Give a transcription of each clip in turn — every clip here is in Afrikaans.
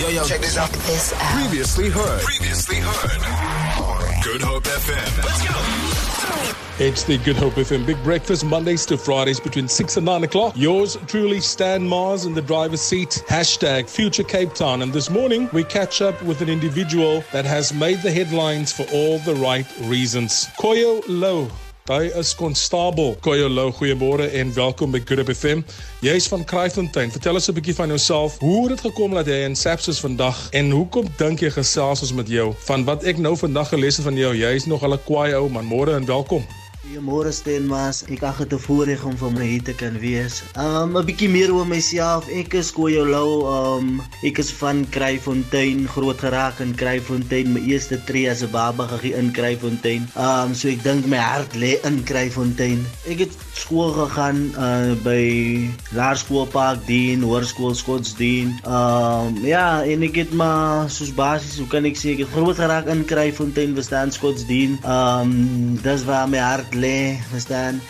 Yo, yo, check this out. This out. Previously heard. Previously heard. Good Hope FM. Let's go. It's the Good Hope FM Big Breakfast, Mondays to Fridays between 6 and 9 o'clock. Yours truly, Stan Mars in the driver's seat. Hashtag Future Cape Town. And this morning, we catch up with an individual that has made the headlines for all the right reasons. Koyo Low. Hy is konstabel. Koyo Lou, goeiemôre en welkom by Good Up FM. Jy is van Kraaifontein. Vertel ons 'n bietjie van jouself. Hoe het dit gekom dat jy in Sepsis vandag en hoekom dink jy gesels ons met jou? Van wat ek nou vandag gelees het van jou, jy is nog al 'n kwaai ou man. Môre en welkom. Goeiemôre Stenmas. Ek ag 'n voorreg om van my hier te kan wees. Um 'n bietjie meer oor myself. Ek is Koyo Lou. Um ek is van Kraaifontein, groot geraak in Kraaifontein. My eerste tree as 'n baba gegee in Kraaifontein. Um so ek dink my hart lê in Kraaifontein. Ek het skool gegaan uh by Laerskoolpark Dien, Hoërskool Skotsdien. Um ja, en ek het maar soos basies, hoe kan ek sê, ek het groot geraak in Kraaifontein, verstaan Skotsdien. Um dis waar my hart lê, verstaan?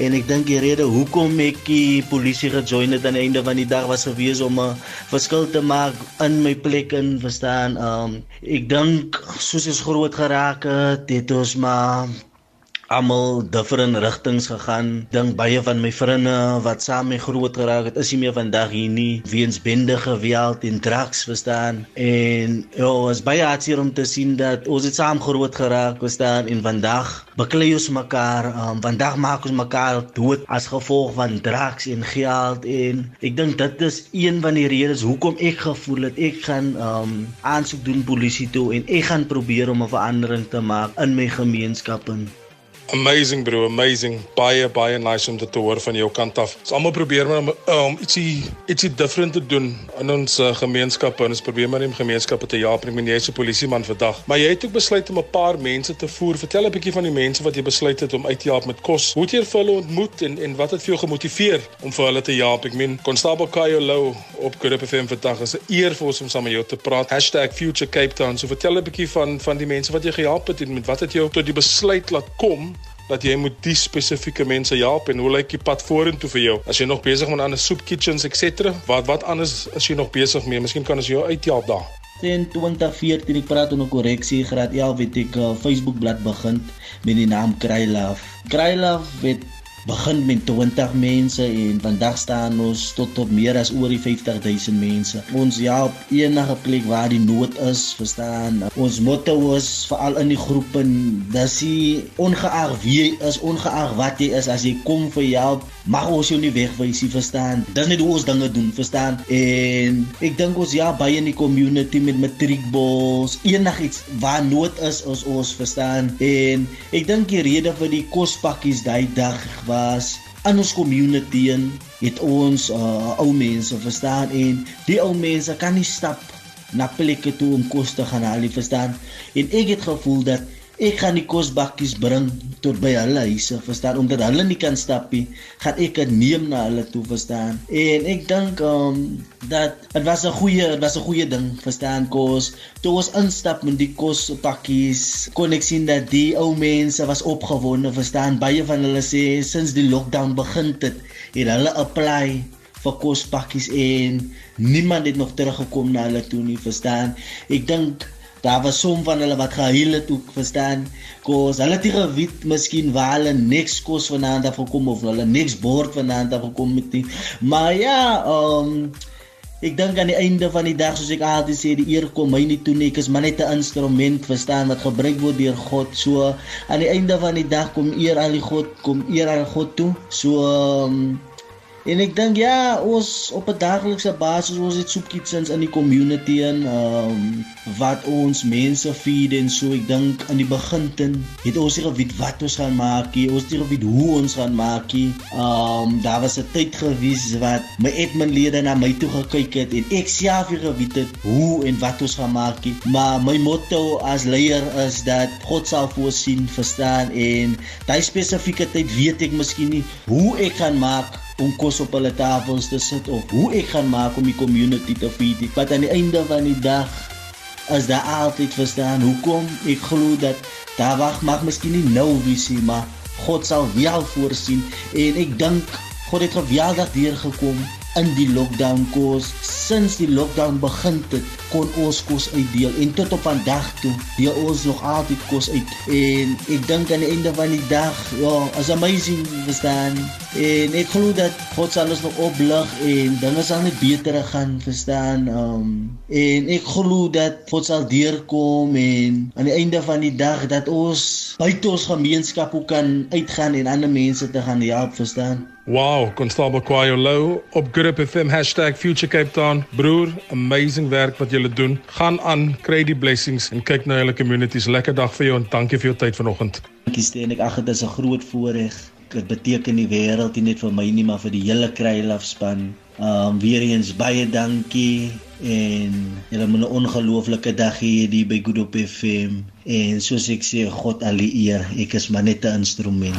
En ek dink die rede hoekom ek die polisie gejoin het aan die einde van die dag was gewees om 'n verskil te maak in my plek in, verstaan? Um ek dink soos ons groot geraak het, het ons maar almal different rigtings gegaan. Dink baie van my vriende wat saam met groot geraak het, is nie meer vandag hier nie weens bende geweld en drugs, verstaan? En ja, is baie hartseer om te sien dat ons het saam groot geraak, verstaan? En vandag beklei ons mekaar, um, vandag maak ons mekaar dood as gevolg van drugs en geld en ek dink dit is een van die redes hoekom ek gevoel het ek gaan um aansoek doen polisie toe en ek gaan probeer om 'n verandering te maak in my gemeenskap en Amazing bro, amazing. Baie baie nice om dit te hoor van jou kant af. Ons almal probeer maar om um, ietsie ietsie different te doen in ons uh, gemeenskappe en ons probeer maar in gemeenskappe te help. Ek meen jy is 'n polisieman vandag, maar jy het ook besluit om 'n paar mense te voer. Vertel 'n bietjie van die mense wat jy besluit het om uit te help met kos. Hoe het jy vir hulle ontmoet en en wat het vir jou gemotiveer om vir hulle te help? Ek meen Constable Kayo Lou op Hope FM vandag is 'n eer vir ons om saam met jou te praat. #Future Cape Town. So vertel 'n bietjie van van die mense wat jy gehelp het en met wat het jou tot die besluit laat kom dat jy moet die spesifieke mense help en hoe lyk die pad vorentoe vir jou? As jy nog besig met ander soup kitchens etc. Wat wat anders is jy nog besig mee? Miskien kan ons jou uithelp daar. In 2014 ek praat oor 'n korreksie graad 11 het ek uh, Facebook bladsy begin met die naam Krylove. Krylove het begin met 20 mense en vandag staan ons tot op meer as oor die 50000 mense. Ons help enige plek waar die nood is, verstaan. Ons motto is veral in die groepe, dis die ongeag wie jy is, ongeag wat jy is, as jy kom vir help, mag ons jou nie wegwys nie, verstaan. Dis net hoe ons dinge doen, verstaan. En ek dink ons ja baie in die community met matriekbos, enigiets waar nood is, ons ons verstaan. En ek dink die rede vir die kospakkies daai dag was in ons community en het ons uh, ou mense verstaan en die ou mense kan nie stap na plekke toe om kos te gaan haal, verstaan? En ek het gevoel dat ek gaan die kosbakkies bring tot by hulle huise, verstaan? Omdat hulle nie kan stap nie, gaan ek dit neem na hulle toe, verstaan? En ek dink um dat dit was 'n goeie, dit was 'n goeie ding, verstaan? Kos toe ons instap met die kospakkies, kon ek sien dat die ou mense was opgewonde, verstaan? Baie van hulle sê sinds die lockdown begin het, het hulle apply vir kospakkies en niemand het nog teruggekom na hulle toe nie, verstaan? Ek dink daar was som van hulle wat gehuil het ook, verstaan? Kos, hulle het geweet miskien waar hulle niks kos vanaand af gekom of hulle niks bord vanaand af gekom met nie. Maar ja, um Ek dink aan die einde van die dag soos ek altyd sê die eer kom my nie toe nie ek is maar net 'n instrument verstaan wat gebruik word deur God so aan die einde van die dag kom eer aan die God kom eer aan God toe so um, En ek dink ja, ons op 'n daaglikse basis ons het soup kitchens in die community en ehm um, wat ons mense feed en so ek dink aan die begin het ons nie geweet wat ons gaan maak nie. Ons het nie geweet hoe ons gaan maak nie. Ehm um, daar was 'n tyd gewees wat my admin lede na my toe gekyk het en ek self nie geweet het hoe en wat ons gaan maak nie. Maar my motto as leier is dat God sal voorsien, verstaan en daai spesifieke tyd weet ek miskien nie hoe ek gaan maak om kos op hulle tafels te sit of hoe ek gaan maak om die community te feed. Wat aan die einde van die dag as daar altyd verstaan hoekom ek glo dat daar wag mag miskien nie nou visie maar God sal wel voorsien en ek dink God het geweldig deurgekom in die lockdown kos. Sinds die lockdown begin het, kon ons kos uitdeel en tot op vandag toe deel ons nog altyd kos uit. En ek dink aan die einde van die dag, ja, as amazing verstaan. En ek glo dat God sal ons nog oplig en dinge sal net beter gaan, verstaan. Um en ek glo dat God sal deurkom en aan die einde van die dag dat ons buite ons gemeenskap kan uitgaan en ander mense te gaan help, verstaan. Wow, Constable Kwayo Low op Good FM #FutureCapeTown. Broer, amazing werk wat julle doen. Gaan aan, kry die blessings en kyk na julle communities. Lekker dag vir jou en dankie vir jou tyd vanoggend. Dankie Steen, ek ag dit is 'n groot voorreg. Dit beteken die wêreld nie net vir my nie, maar vir die hele Krylaf span. Um weer eens baie dankie en julle moet 'n ongelooflike dag hê hier by Good Hope FM. En soos ek sê, God al die eer. Ek is maar net 'n instrument.